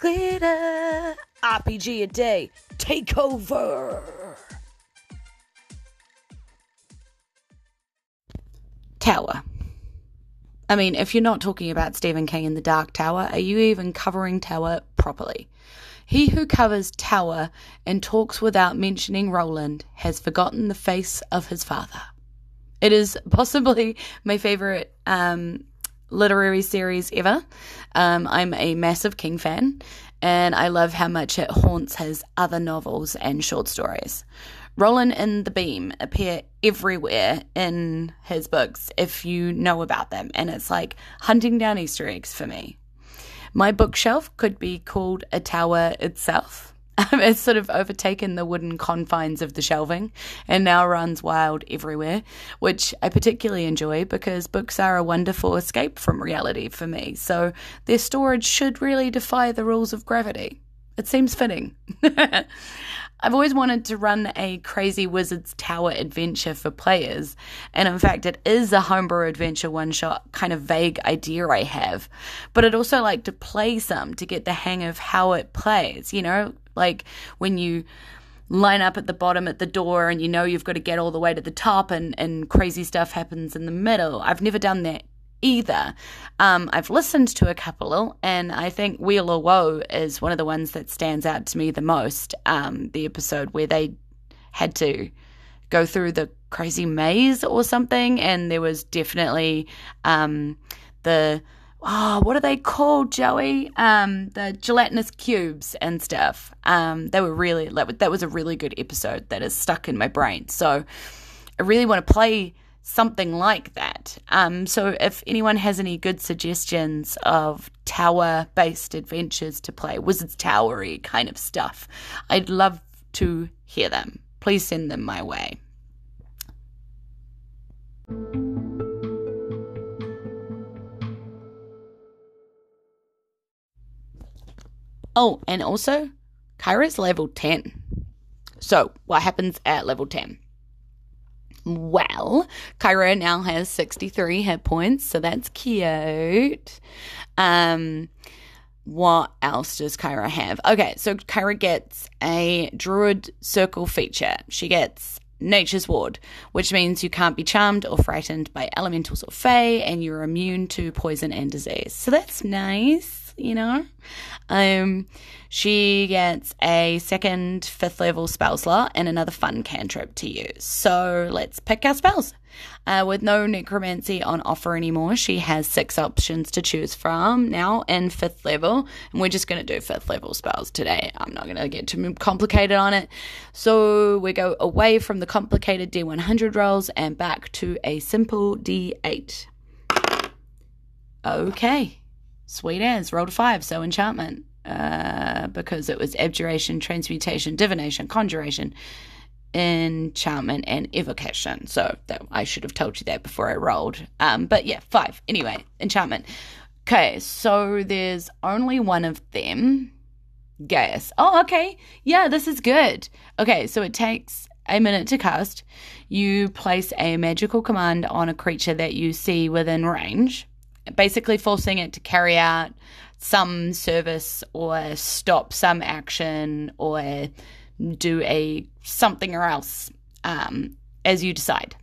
glitter. RPG a day. Take over. Tower. I mean, if you're not talking about Stephen King in The Dark Tower, are you even covering Tower properly? He who covers Tower and talks without mentioning Roland has forgotten the face of his father. It is possibly my favorite um, literary series ever. Um, I'm a massive King fan, and I love how much it haunts his other novels and short stories. Roland and the Beam appear everywhere in his books if you know about them, and it's like hunting down Easter eggs for me. My bookshelf could be called a tower itself. Um, it's sort of overtaken the wooden confines of the shelving and now runs wild everywhere, which I particularly enjoy because books are a wonderful escape from reality for me. So their storage should really defy the rules of gravity. It seems fitting. I've always wanted to run a crazy wizard's tower adventure for players, and in fact, it is a homebrew adventure one shot kind of vague idea I have. But I'd also like to play some to get the hang of how it plays, you know, like when you line up at the bottom at the door and you know you've got to get all the way to the top and, and crazy stuff happens in the middle. I've never done that either. Um, I've listened to a couple, and I think Wheel or Woe is one of the ones that stands out to me the most. Um, the episode where they had to go through the crazy maze or something, and there was definitely um, the oh, what are they called, Joey? Um, the gelatinous cubes and stuff. Um, they were really that was a really good episode that is stuck in my brain. So I really want to play something like that. Um, so if anyone has any good suggestions of tower based adventures to play, Wizard's Towery kind of stuff, I'd love to hear them. Please send them my way. Oh, and also, Kyra's level 10. So, what happens at level 10? Well, Kyra now has 63 hit points, so that's cute. Um, what else does Kyra have? Okay, so Kyra gets a Druid Circle feature. She gets Nature's Ward, which means you can't be charmed or frightened by elementals or fae, and you're immune to poison and disease. So that's nice, you know? Um, she gets a second fifth level spell slot and another fun cantrip to use. So let's pick our spells. Uh, with no necromancy on offer anymore, she has six options to choose from now in fifth level, and we're just going to do fifth level spells today. I'm not going to get too complicated on it. So we go away from the complicated D100 rolls and back to a simple D8. Okay. Sweet as. Rolled a five, so enchantment. Uh, because it was abjuration, transmutation, divination, conjuration, enchantment, and evocation. So that, I should have told you that before I rolled. Um, but yeah, five. Anyway, enchantment. Okay, so there's only one of them. Geas. Oh, okay. Yeah, this is good. Okay, so it takes a minute to cast. You place a magical command on a creature that you see within range basically forcing it to carry out some service or stop some action or do a something or else um, as you decide.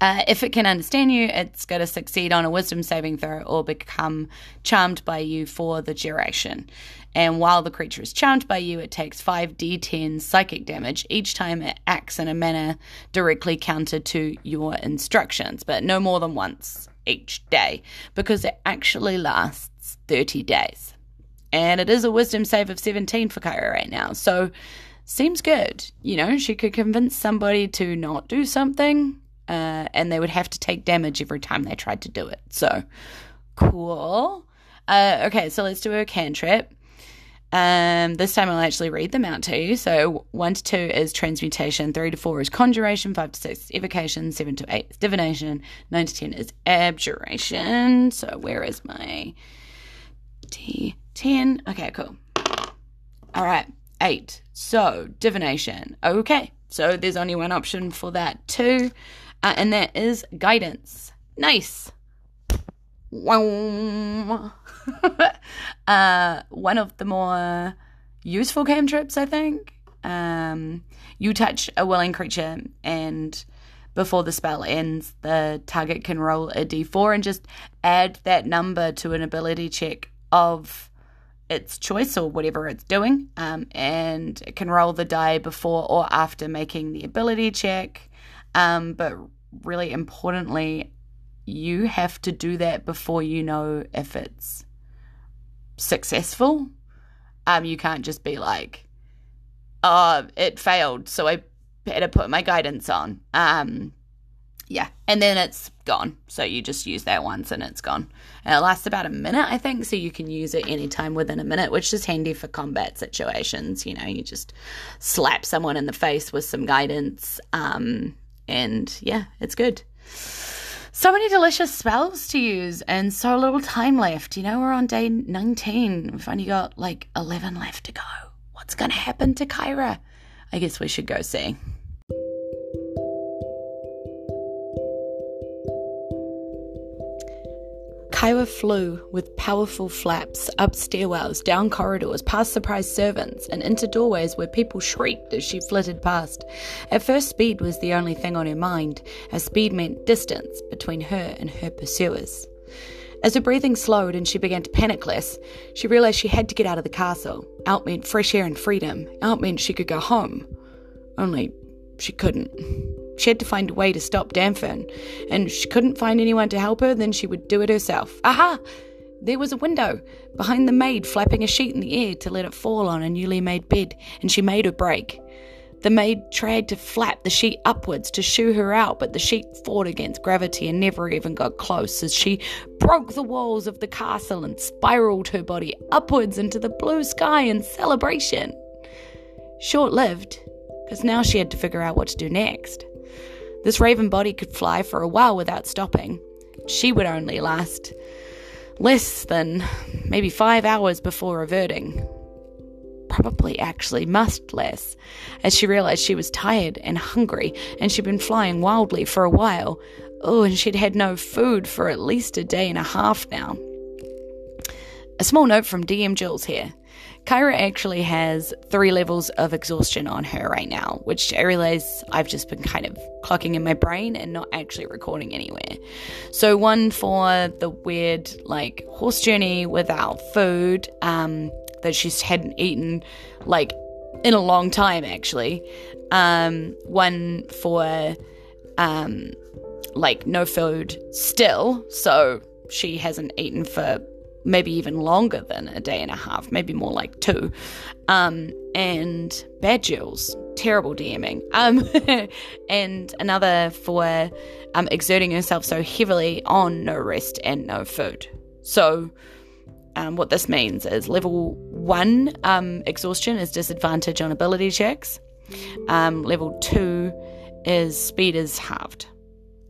Uh, if it can understand you, it's going to succeed on a wisdom saving throw or become charmed by you for the duration. And while the creature is charmed by you, it takes 5d10 psychic damage each time it acts in a manner directly counter to your instructions, but no more than once each day because it actually lasts 30 days. And it is a wisdom save of 17 for Kyra right now. So seems good. You know, she could convince somebody to not do something uh, and they would have to take damage every time they tried to do it. So cool. Uh, okay, so let's do a cantrip. Um, this time I'll actually read them out to you. So one to two is transmutation, three to four is conjuration, five to six is evocation, seven to eight is divination, nine to ten is abjuration. So where is my D ten? Okay, cool. All right, eight. So divination. Okay, so there's only one option for that too, uh, and that is guidance. Nice. Wow. Uh, one of the more useful cantrips, I think. Um, you touch a willing creature, and before the spell ends, the target can roll a d4 and just add that number to an ability check of its choice or whatever it's doing. Um, and it can roll the die before or after making the ability check. Um, but really importantly, you have to do that before you know if it's successful. Um, you can't just be like, "Oh, it failed, so I better put my guidance on." Um, yeah, and then it's gone. So you just use that once and it's gone. And it lasts about a minute, I think, so you can use it anytime within a minute, which is handy for combat situations. You know, you just slap someone in the face with some guidance, um, and yeah, it's good. So many delicious spells to use and so little time left. You know, we're on day 19. We've only got like 11 left to go. What's going to happen to Kyra? I guess we should go see. Kyra flew with powerful flaps up stairwells, down corridors, past surprised servants, and into doorways where people shrieked as she flitted past. At first, speed was the only thing on her mind, as speed meant distance between her and her pursuers. As her breathing slowed and she began to panic less, she realized she had to get out of the castle. Out meant fresh air and freedom. Out meant she could go home. Only she couldn't. She had to find a way to stop Danfern, and she couldn't find anyone to help her, then she would do it herself. Aha! There was a window behind the maid flapping a sheet in the air to let it fall on a newly made bed, and she made her break. The maid tried to flap the sheet upwards to shoo her out, but the sheet fought against gravity and never even got close as she broke the walls of the castle and spiraled her body upwards into the blue sky in celebration. Short lived, because now she had to figure out what to do next. This raven body could fly for a while without stopping. She would only last less than maybe five hours before reverting. Probably actually must less, as she realized she was tired and hungry and she'd been flying wildly for a while. Oh, and she'd had no food for at least a day and a half now. A small note from DM Jules here. Kyra actually has three levels of exhaustion on her right now, which I realize I've just been kind of clocking in my brain and not actually recording anywhere. So, one for the weird, like, horse journey without food um, that she's hadn't eaten, like, in a long time, actually. Um, one for, um, like, no food still, so she hasn't eaten for maybe even longer than a day and a half, maybe more like two. Um, and bad Jules, terrible DMing. Um, and another for um, exerting herself so heavily on no rest and no food. So, um, what this means is level one um, exhaustion is disadvantage on ability checks. Um, level two is speed is halved.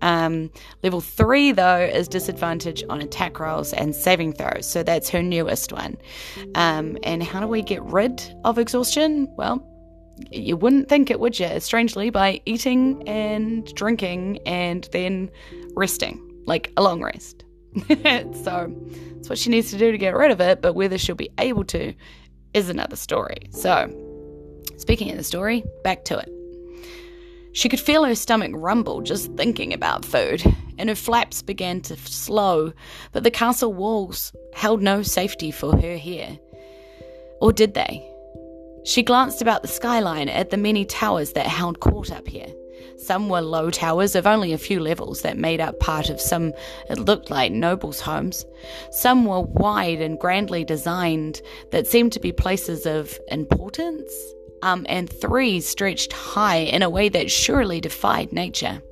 Um, level three, though, is disadvantage on attack rolls and saving throws. So that's her newest one. Um, and how do we get rid of exhaustion? Well, you wouldn't think it, would you? Strangely, by eating and drinking and then resting, like a long rest. so that's what she needs to do to get rid of it, but whether she'll be able to is another story. So, speaking of the story, back to it. She could feel her stomach rumble just thinking about food, and her flaps began to slow, but the castle walls held no safety for her here. Or did they? She glanced about the skyline at the many towers that held court up here. Some were low towers of only a few levels that made up part of some, it looked like nobles' homes. Some were wide and grandly designed that seemed to be places of importance um, and three stretched high in a way that surely defied nature.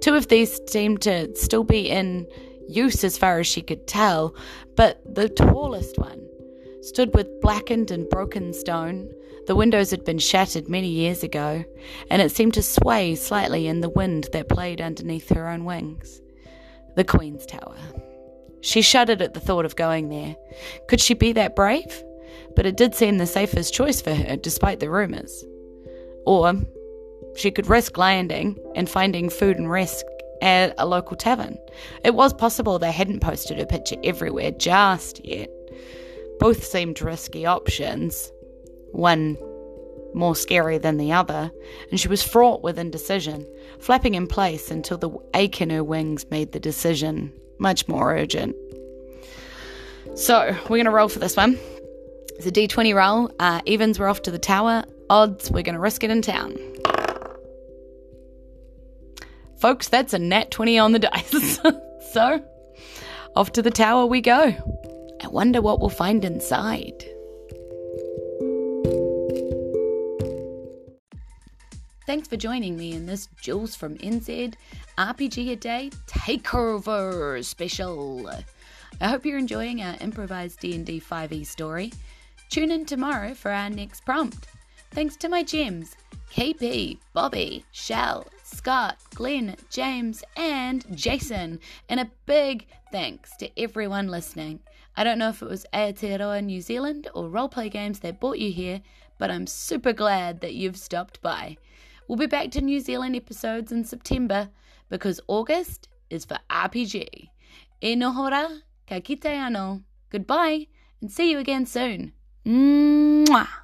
Two of these seemed to still be in use as far as she could tell, but the tallest one stood with blackened and broken stone. The windows had been shattered many years ago, and it seemed to sway slightly in the wind that played underneath her own wings. The Queen's Tower. She shuddered at the thought of going there. Could she be that brave? But it did seem the safest choice for her, despite the rumours. Or she could risk landing and finding food and rest at a local tavern. It was possible they hadn't posted her picture everywhere just yet. Both seemed risky options, one more scary than the other, and she was fraught with indecision, flapping in place until the ache in her wings made the decision much more urgent. So, we're going to roll for this one. It's a d20 roll. Uh, evens, we're off to the tower. Odds, we're going to risk it in town. Folks, that's a nat 20 on the dice. so, off to the tower we go. I wonder what we'll find inside. Thanks for joining me in this Jules from NZ RPG a Day Takeover special. I hope you're enjoying our improvised D&D 5e story. Tune in tomorrow for our next prompt. Thanks to my gems, KP, Bobby, Shell, Scott, Glenn, James, and Jason. And a big thanks to everyone listening. I don't know if it was Aotearoa New Zealand or Roleplay Games that brought you here, but I'm super glad that you've stopped by. We'll be back to New Zealand episodes in September because August is for RPG. E nohora, ka kite ano. Goodbye, and see you again soon. 嗯哇。